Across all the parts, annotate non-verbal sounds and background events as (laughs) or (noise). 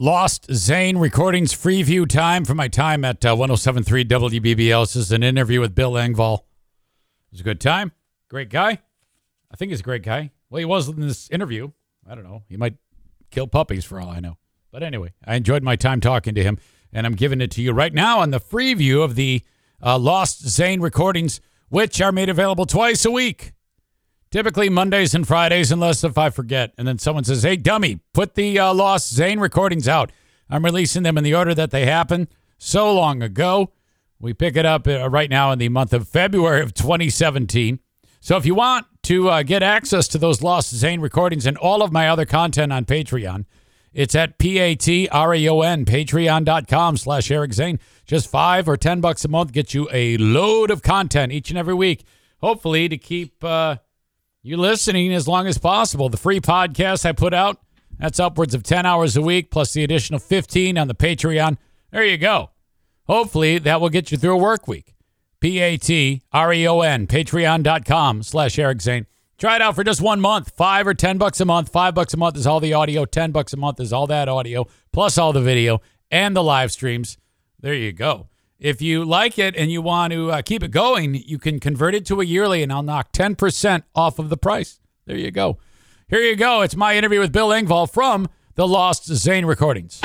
Lost Zane Recordings free view time for my time at uh, 1073 WBBL. This is an interview with Bill Engvall. It was a good time. Great guy. I think he's a great guy. Well, he was in this interview. I don't know. He might kill puppies for all I know. But anyway, I enjoyed my time talking to him, and I'm giving it to you right now on the free view of the uh, Lost Zane recordings, which are made available twice a week. Typically Mondays and Fridays, unless if I forget. And then someone says, hey, dummy, put the uh, Lost Zane recordings out. I'm releasing them in the order that they happened so long ago. We pick it up uh, right now in the month of February of 2017. So if you want to uh, get access to those Lost Zane recordings and all of my other content on Patreon, it's at P-A-T-R-E-O-N, patreon.com slash Eric Zane. Just five or ten bucks a month gets you a load of content each and every week, hopefully to keep uh, you listening as long as possible. The free podcast I put out, that's upwards of 10 hours a week, plus the additional 15 on the Patreon. There you go. Hopefully that will get you through a work week. P-A-T-R-E-O-N, patreon.com slash Eric Zane. Try it out for just one month. Five or ten bucks a month. Five bucks a month is all the audio. Ten bucks a month is all that audio, plus all the video and the live streams. There you go. If you like it and you want to uh, keep it going, you can convert it to a yearly and I'll knock 10% off of the price. There you go. Here you go. It's my interview with Bill Engvall from the Lost Zane recordings.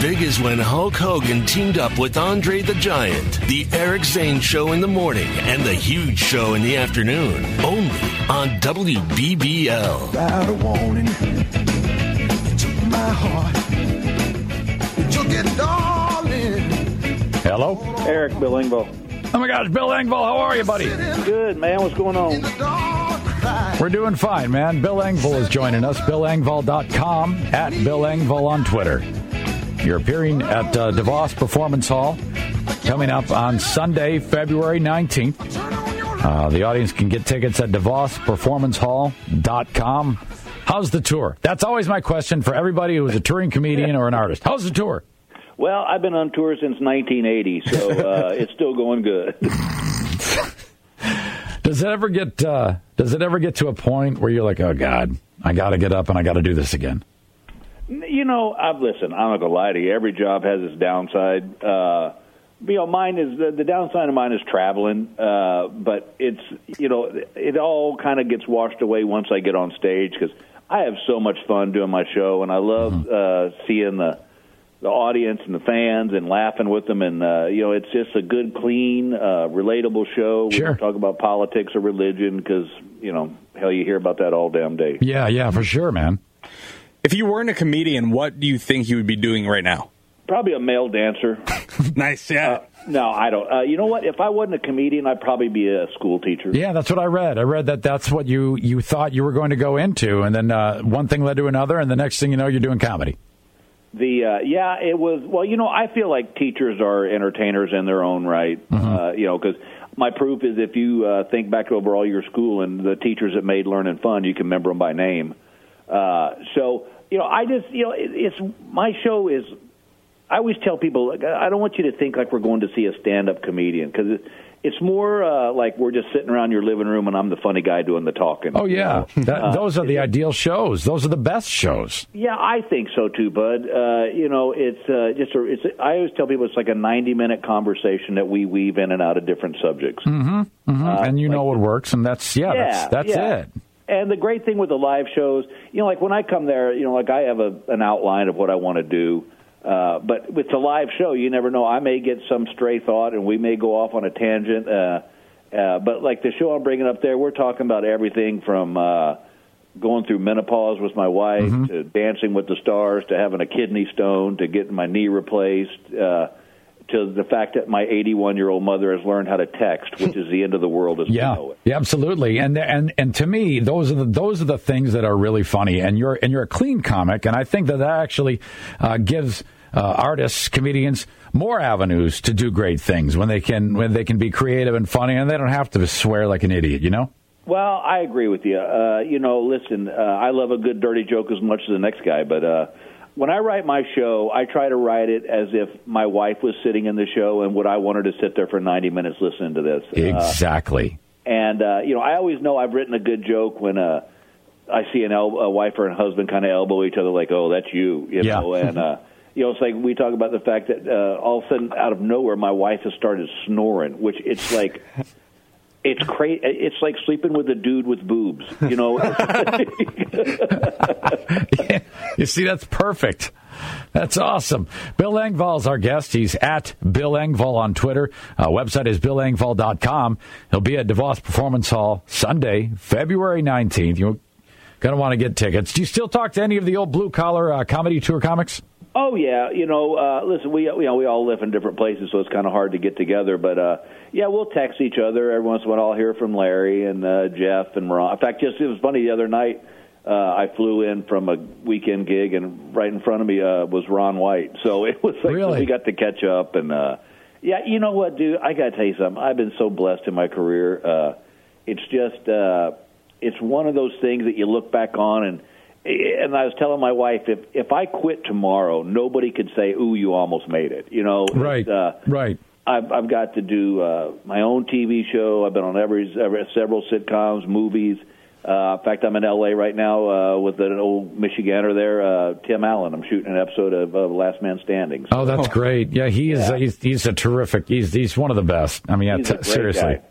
Big as when Hulk Hogan teamed up with Andre the Giant. The Eric Zane Show in the morning and the Huge Show in the afternoon. Only on WBBL. Without a warning, you took my heart. You took it, darling. Hello. Eric Bill Engvall. Oh my gosh, Bill Engvall, how are you, buddy? Good, man. What's going on? In the dark night. We're doing fine, man. Bill Engvall is joining us. BillEngvall.com at Bill Engvall on Twitter. You're appearing at uh, DeVos Performance Hall coming up on Sunday, February 19th. Uh, the audience can get tickets at DeVosPerformanceHall.com. How's the tour? That's always my question for everybody who's a touring comedian or an artist. How's the tour? Well, I've been on tour since 1980, so (laughs) uh, it's still going good. (laughs) Does it ever get uh, Does it ever get to a point where you're like, oh God, I got to get up and I got to do this again? You know, I've listen. I'm not gonna lie to you. Every job has its downside. Uh, you know, mine is the, the downside of mine is traveling, uh, but it's you know, it all kind of gets washed away once I get on stage because I have so much fun doing my show, and I love Mm-hmm. uh, seeing the the audience and the fans and laughing with them, and uh, you know, it's just a good, clean, uh, relatable show. We Sure. don't talk about politics or religion because you know, hell, you hear about that all damn day. Yeah, yeah, for sure, man. If you weren't a comedian, what do you think you would be doing right now? Probably a male dancer. (laughs) Nice, yeah. No, I don't. Uh, you know what? If I wasn't a comedian, I'd probably be a school teacher. Yeah, that's what I read. I read that that's what you you thought you were going to go into, and then uh, one thing led to another, and the next thing you know, you're doing comedy. The uh, yeah, it was. Well, you know, I feel like teachers are entertainers in their own right. Uh, you know, because my proof is if you uh, think back over all your school and the teachers that made learning fun, you can remember them by name. Uh, so you know, I just you know, it, it's my show is. I always tell people, like, I don't want you to think like we're going to see a stand-up comedian because it, it's more uh, like we're just sitting around your living room and I'm the funny guy doing the talking. Oh yeah, You know? that, Uh, those are the ideal shows. Those are the best shows. Yeah, I think so too, Bud. Uh, you know, it's uh, just a, it's. A, I always tell people it's like a ninety-minute conversation that we weave in and out of different subjects. hmm mhm and you know what works, and that's yeah, that's that's yeah. it. And the great thing with the live shows, you know, like when I come there, you know, like I have a, an outline of what I want to do. Uh, but with the live show, you never know. I may get some stray thought, and we may go off on a tangent. Uh, uh, but like the show I'm bringing up there, we're talking about everything from uh, going through menopause with my wife Mm-hmm. to dancing with the stars to having a kidney stone to getting my knee replaced. Uh, to the fact that my 81 year old mother has learned how to text, which is the end of the world as Yeah, we know it. yeah, absolutely. And and and to me, those are the those are the things that are really funny. And you're and you're a clean comic, and I think that that actually uh, gives uh, artists, comedians, more avenues to do great things when they can when they can be creative and funny, and they don't have to swear like an idiot. You know? Well, I agree with you. Uh, you know, listen, uh, I love a good dirty joke as much as the next guy, but uh, when I write my show, I try to write it as if my wife was sitting in the show and would I want her to sit there for 90 minutes listening to this. Uh, Exactly. and uh, you know, I always know I've written a good joke when uh, I see an el- a wife or a husband kind of elbow each other, like, "Oh, that's you," you Yeah. know. And uh, you know, it's like we talk about the fact that uh, all of a sudden, out of nowhere, my wife has started snoring, which it's like. It's crazy. It's like sleeping with a dude with boobs. You know, (laughs) you see, that's perfect. That's awesome. Bill Engvall's our guest. He's at Bill Engvall on Twitter. Uh, website is billengvall.com. He'll be at DeVos Performance Hall Sunday, February 19th. You're going to want to get tickets. Do you still talk to any of the old blue collar uh, comedy tour comics? Oh yeah, you know, uh, listen, we you know we all live in different places, so it's kind of hard to get together. But uh, yeah, we'll text each other every once in a while. I'll hear from Larry and uh, Jeff and Ron. In fact, just it was funny the other night. Uh, I flew in from a weekend gig, and right in front of me uh, was Ron White. So (laughs) it was like Really? we got to catch up. And uh, yeah, you know what, dude? I got to tell you something. I've been so blessed in my career. Uh, it's just uh, it's one of those things that you look back on and and I was telling my wife if if I quit tomorrow, nobody could say, "Ooh, you almost made it." You know, Right. It's, uh, right. I've, I've got to do uh, my own TV show. I've been on every, every several sitcoms, movies. Uh, in fact, I'm in LA right now uh, with an old Michigander there, uh, Tim Allen. I'm shooting an episode of uh, Last Man Standing. So Oh, that's great. Yeah, he is. Yeah. He's, he's a terrific. He's he's one of the best. I mean, yeah, He's a t- great seriously. guy.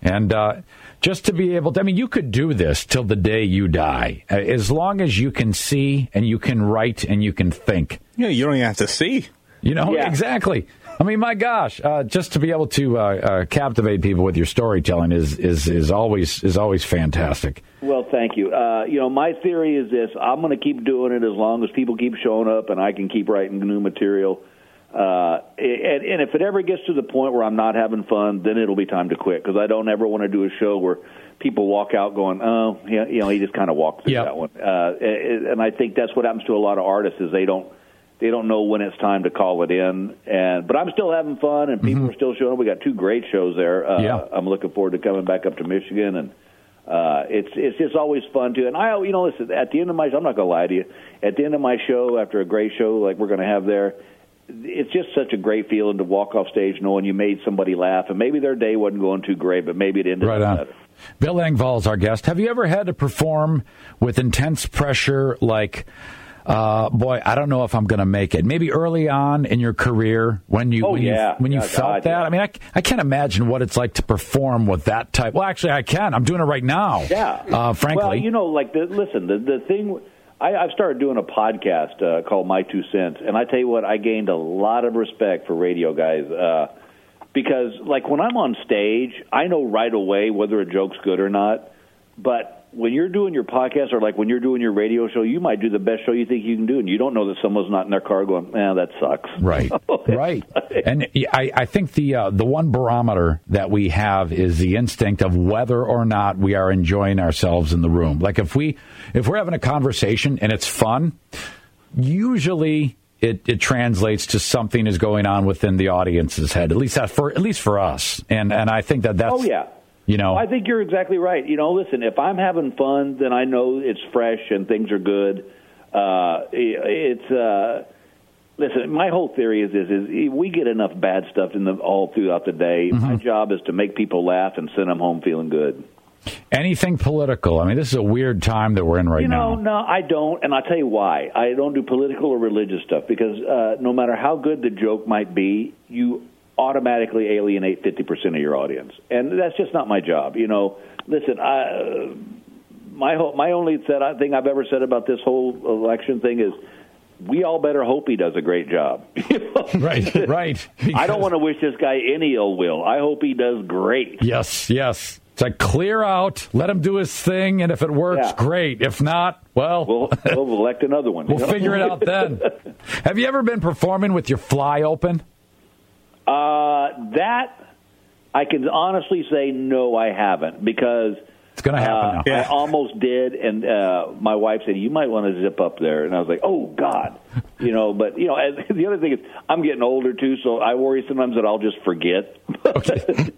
And uh, just to be able to, I mean, you could do this till the day you die, uh, as long as you can see and you can write and you can think. Yeah, you don't even have to see. You know, Yeah. exactly. I mean, my gosh, uh, just to be able to uh, uh, captivate people with your storytelling is is is always is always fantastic. Well, thank you. Uh, you know, my theory is this: I'm going to keep doing it as long as people keep showing up, and I can keep writing new material. Uh, and, and if it ever gets to the point where I'm not having fun, then it'll be time to quit because I don't ever want to do a show where people walk out going, "Oh, yeah, you know, he just kind of walked through Yep. that one." Uh, and I think that's what happens to a lot of artists is they don't they don't know when it's time to call it in. And but I'm still having fun, and people are still showing up. We got two great shows there. Uh, Mm-hmm. Yeah. I'm looking forward to coming back up to Michigan and uh, it's it's just always fun to. And I, you know, listen. At the end of my, I'm not gonna lie to you. At the end of my show, after a great show like we're gonna have there, it's just such a great feeling to walk off stage knowing you made somebody laugh, and maybe their day wasn't going too great, but maybe it ended Right up on. better. Bill Engvall is our guest. Have you ever had to perform with intense pressure like, uh, boy, I don't know if I'm going to make it? Maybe early on in your career when you Oh, when yeah. you when you felt God, that. yeah. I mean, I, I can't imagine what it's like to perform with that type. Well, actually, I can. I'm doing it right now. Yeah. Uh, frankly, Well, you know, like the listen, the the thing. I, I've started doing a podcast uh, called My Two Cents, and I tell you what, I gained a lot of respect for radio guys uh, because, like, when I'm on stage, I know right away whether a joke's good or not. But when you're doing your podcast, or like when you're doing your radio show, you might do the best show you think you can do, and you don't know that someone's not in their car going, "Man, that sucks." (laughs) Right, right, and I, I think the uh, the one barometer that we have is the instinct of whether or not we are enjoying ourselves in the room. Like if we if we're having a conversation and it's fun, usually it, it translates to something is going on within the audience's head. At least that for at least for us, and and I think that that's Oh yeah. You know I think you're exactly right. You know, listen, if I'm having fun, then I know it's fresh and things are good. Uh, it's uh, listen. My whole theory is this: is we get enough bad stuff in the all throughout the day. Mm-hmm. My job is to make people laugh and send them home feeling good. anything political. I mean, this is a weird time that we're in right You know, now. no, I don't, and I'll tell you why. I don't do political or religious stuff because uh, no matter how good the joke might be, you automatically alienate fifty percent of your audience, and that's just not my job. You know, listen, I, uh, my whole, my only said, thing I've ever said about this whole election thing is. We all better hope he does a great job. (laughs) Right, right. I don't want to wish this guy any ill will. I hope he does great. Yes, yes. To clear out, let him do his thing, and if it works, Yeah. great. If not, well, We'll, we'll (laughs) elect another one. we'll figure it out then. (laughs) Have you ever been performing with your fly open? Uh, that I can honestly say no, I haven't because It's going to happen uh, now. Yeah. I almost did, and uh, my wife said you might want to zip up there, and I was like, oh God, you know. But you know, as, (laughs) the other thing is I'm getting older too, so I worry sometimes that I'll just forget. (laughs) okay.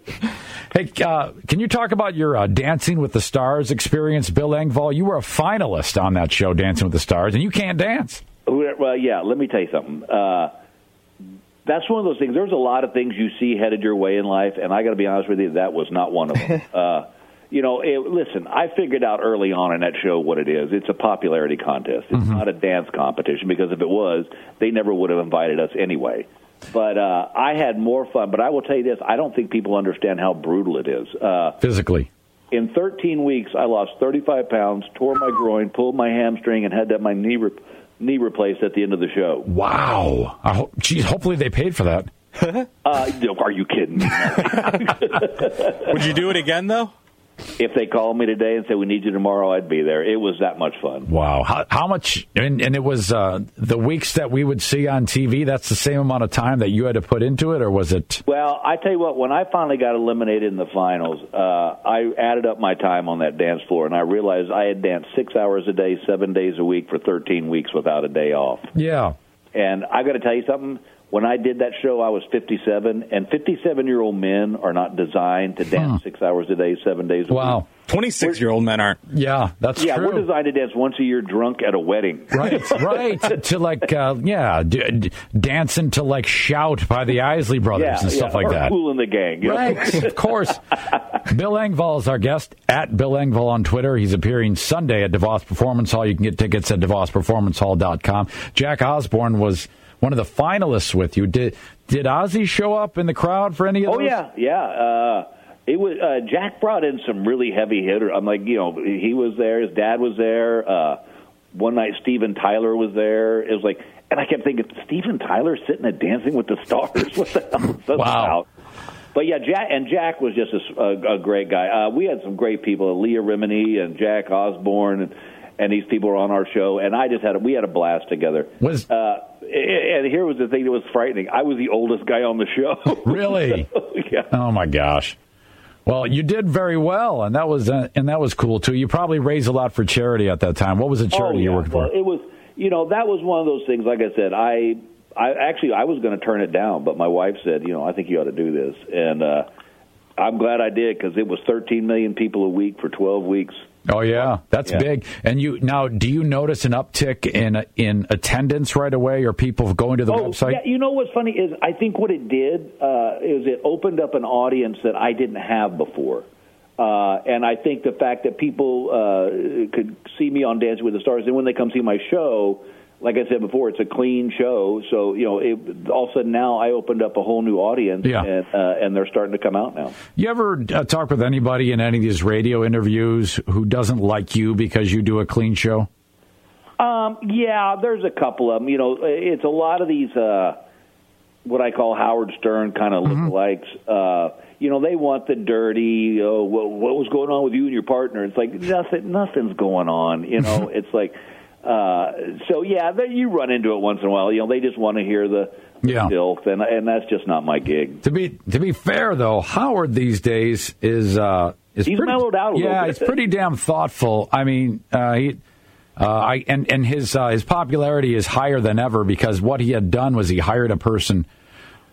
Hey, uh, can you talk about your uh, Dancing with the Stars experience, Bill Engvall? You were a finalist on that show, Dancing with the Stars, and you can't dance. well, yeah. Let me tell you something. Uh, that's one of those things. There's a lot of things you see headed your way in life, and I got to be honest with you, that was not one of them. (laughs) uh, you know, it, listen, I figured out early on in that show what it is. It's a popularity contest. It's not a dance competition because if it was, they never would have invited us anyway. But uh, I had more fun. But I will tell you this: I don't think people understand how brutal it is. Uh, Physically. in 13 weeks, I lost 35 pounds, tore my groin, pulled my hamstring, and had to have my knee re- knee replaced at the end of the show. Wow. I hope, geez, hopefully they paid for that. (laughs) Uh, are you kidding me? (laughs) Would you do it again though? If they called me today and said we need you tomorrow, I'd be there. It was that much fun. Wow. How, how much? And, and it was uh, the weeks that we would see on TV. That's the same amount of time that you had to put into it, or was it? Well, I tell you what, when I finally got eliminated in the finals, uh, I added up my time on that dance floor, and I realized I had danced six hours a day, seven days a week for 13 weeks without a day off. Yeah. And I got to tell you something. When I did that show, I was 57, and 57 year old men are not designed to dance six hours a day, seven days a week. Wow. Twenty-six year old men aren't. Yeah, that's Yeah, true. we're designed to dance once a year drunk at a wedding. Right, right. (laughs) to like, uh, yeah, d- d- dancing to like shout by the Isley Brothers yeah, and stuff yeah, like that. Kool and the Gang. you know? Right, (laughs) of course. Bill Engvall is our guest at Bill Engvall on Twitter. He's appearing Sunday at DeVos Performance Hall. You can get tickets at DeVosPerformanceHall.com. Jack Osbourne was one of the finalists with you. Did did Ozzy show up in the crowd for any of Oh those? Oh yeah, yeah. Uh, it was uh, Jack brought in some really heavy hitter. I'm like, you know, he was there. His dad was there. Uh, one night, Steven Tyler was there. It was like, and I kept thinking, Steven Tyler sitting at Dancing with the Stars. (laughs) What the hell is that Wow. about? But yeah, Jack and Jack was just a, a, a great guy. Uh, we had some great people, Leah Remini and Jack Osbourne, and, and these people were on our show. And I just had a, we had a blast together. Was- uh, and here was the thing that was frightening. I was the oldest guy on the show. (laughs) (laughs) Really? yeah. Oh my gosh. Well, you did very well, and that was uh, and that was cool too. You probably raised a lot for charity at that time. What was the charity oh, you yeah. were working well, for? It was, you know, that was one of those things. Like I said, I, I actually I was going to turn it down, but my wife said, you know, I think you ought to do this, and uh, I'm glad I did because it was 13 million people a week for 12 weeks. Oh yeah, that's Yeah. big. And you now, do you notice an uptick in in attendance right away, or people going to the Oh, website? yeah. You know what's funny is I think what it did uh, is it opened up an audience that I didn't have before. Uh, and I think the fact that people uh, could see me on Dancing with the Stars, and when they come see my show, like I said before, it's a clean show. So you know, it, all of a sudden now I opened up a whole new audience, Yeah. and, uh, and they're starting to come out now. You ever uh, talk with anybody in any of these radio interviews who doesn't like you because you do a clean show? Um, yeah, there's a couple of them. You know, it's a lot of these uh, what I call Howard Stern kind of lookalikes. Uh, you know, they want the dirty. Oh, what, what was going on with you and your partner? It's like nothing. Nothing's going on. You know, (laughs) it's like. Uh, so yeah, they, you run into it once in a while. You know, they just want to hear the, the Yeah. filth, and and that's just not my gig. To be to be fair though, Howard these days is uh, is He's pretty, mellowed out a little yeah, he's pretty damn thoughtful. I mean, uh, he. Uh, I, and and his uh, his popularity is higher than ever because what he had done was he hired a person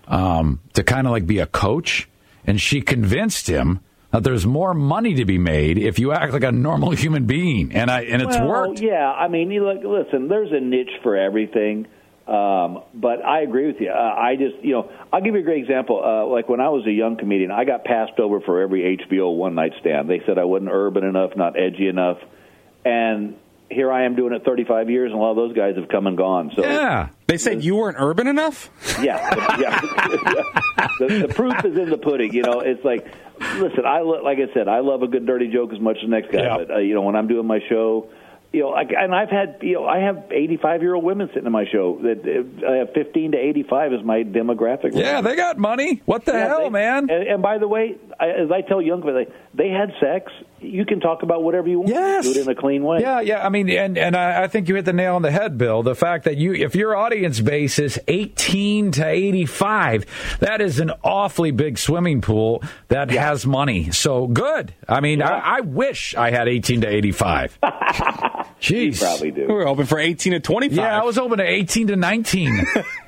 um, to kind of like be a coach, and she convinced him that there's more money to be made if you act like a normal (laughs) human being, and I and it's well, worked. Yeah, I mean, you look, listen, there's a niche for everything. Um, but I agree with you. Uh, I just, you know, I'll give you a great example. Uh, like when I was a young comedian, I got passed over for every HBO one night stand. They said I wasn't urban enough, not edgy enough, and here I am doing it 35 years, and a lot of those guys have come and gone. So Yeah, They said you weren't urban enough. yeah, (laughs) yeah. (laughs) the, the proof is in the pudding. You know, it's like, listen, I lo- like I said, I love a good dirty joke as much as the next guy. Yeah. But uh, you know, when I'm doing my show, you know, I, and I've had, you know, I have 85 year old women sitting in my show. That uh, I have 15 to 85 is my demographic. yeah, they got money. What the Yeah, hell, they- man? And, and by the way, I, as I tell young people, they, they had sex. You can talk about whatever you want. Yes. Do it in a clean way. Yeah, yeah. I mean, and and I, I think you hit the nail on the head, Bill. The fact that you, if your audience base is eighteen to eighty-five, that is an awfully big swimming pool that has money. So good. I mean, I, I wish I had eighteen to eighty-five. (laughs) Jeez. Probably do. We do. were open for eighteen to twenty-five. Yeah, I was hoping to eighteen to nineteen.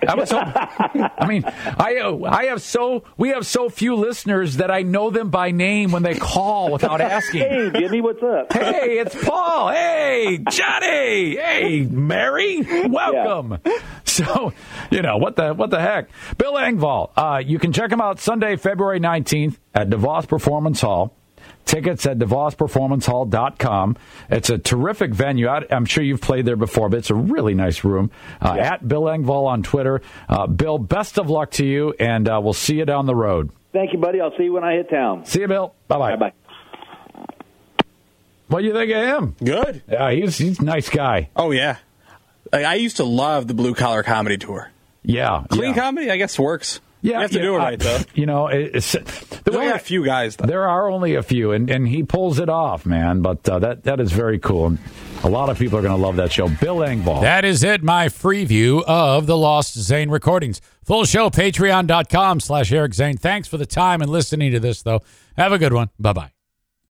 I was hoping. (laughs) I mean, I I have so we have so few listeners that I know them by name when they call without asking. Hey, Jimmy, what's up? (laughs) Hey, it's Paul. Hey, Johnny. Hey, Mary. Welcome. So, you know what the what the heck? Bill Engvall. Uh, you can check him out Sunday, February nineteenth at DeVos Performance Hall. Tickets at DeVosPerformanceHall.com. It's a terrific venue. I, I'm sure you've played there before, but it's a really nice room. Uh, At Bill Engvall on Twitter. Uh, Bill, best of luck to you, and uh, we'll see you down the road. Thank you, buddy. I'll see you when I hit town. See you, Bill. Bye bye. Bye bye. What do you think of him? Good. Yeah, he's he's a nice guy. Oh yeah. Like, I used to love the blue collar comedy tour. Yeah, Clean yeah. comedy, I guess, works. Yeah, you have to yeah, do it I- right though. (laughs) You know, it- it's the There's way only I- a few guys though. There are only a few, and, and he pulls it off, man. But uh, that that is very cool, and a lot of people are going to love that show. Bill Engvall. That is it, my free view of the Lost Zane recordings. Full show, patreon.com slash Eric Zane. Thanks for the time and listening to this, though. Have a good one. Bye bye.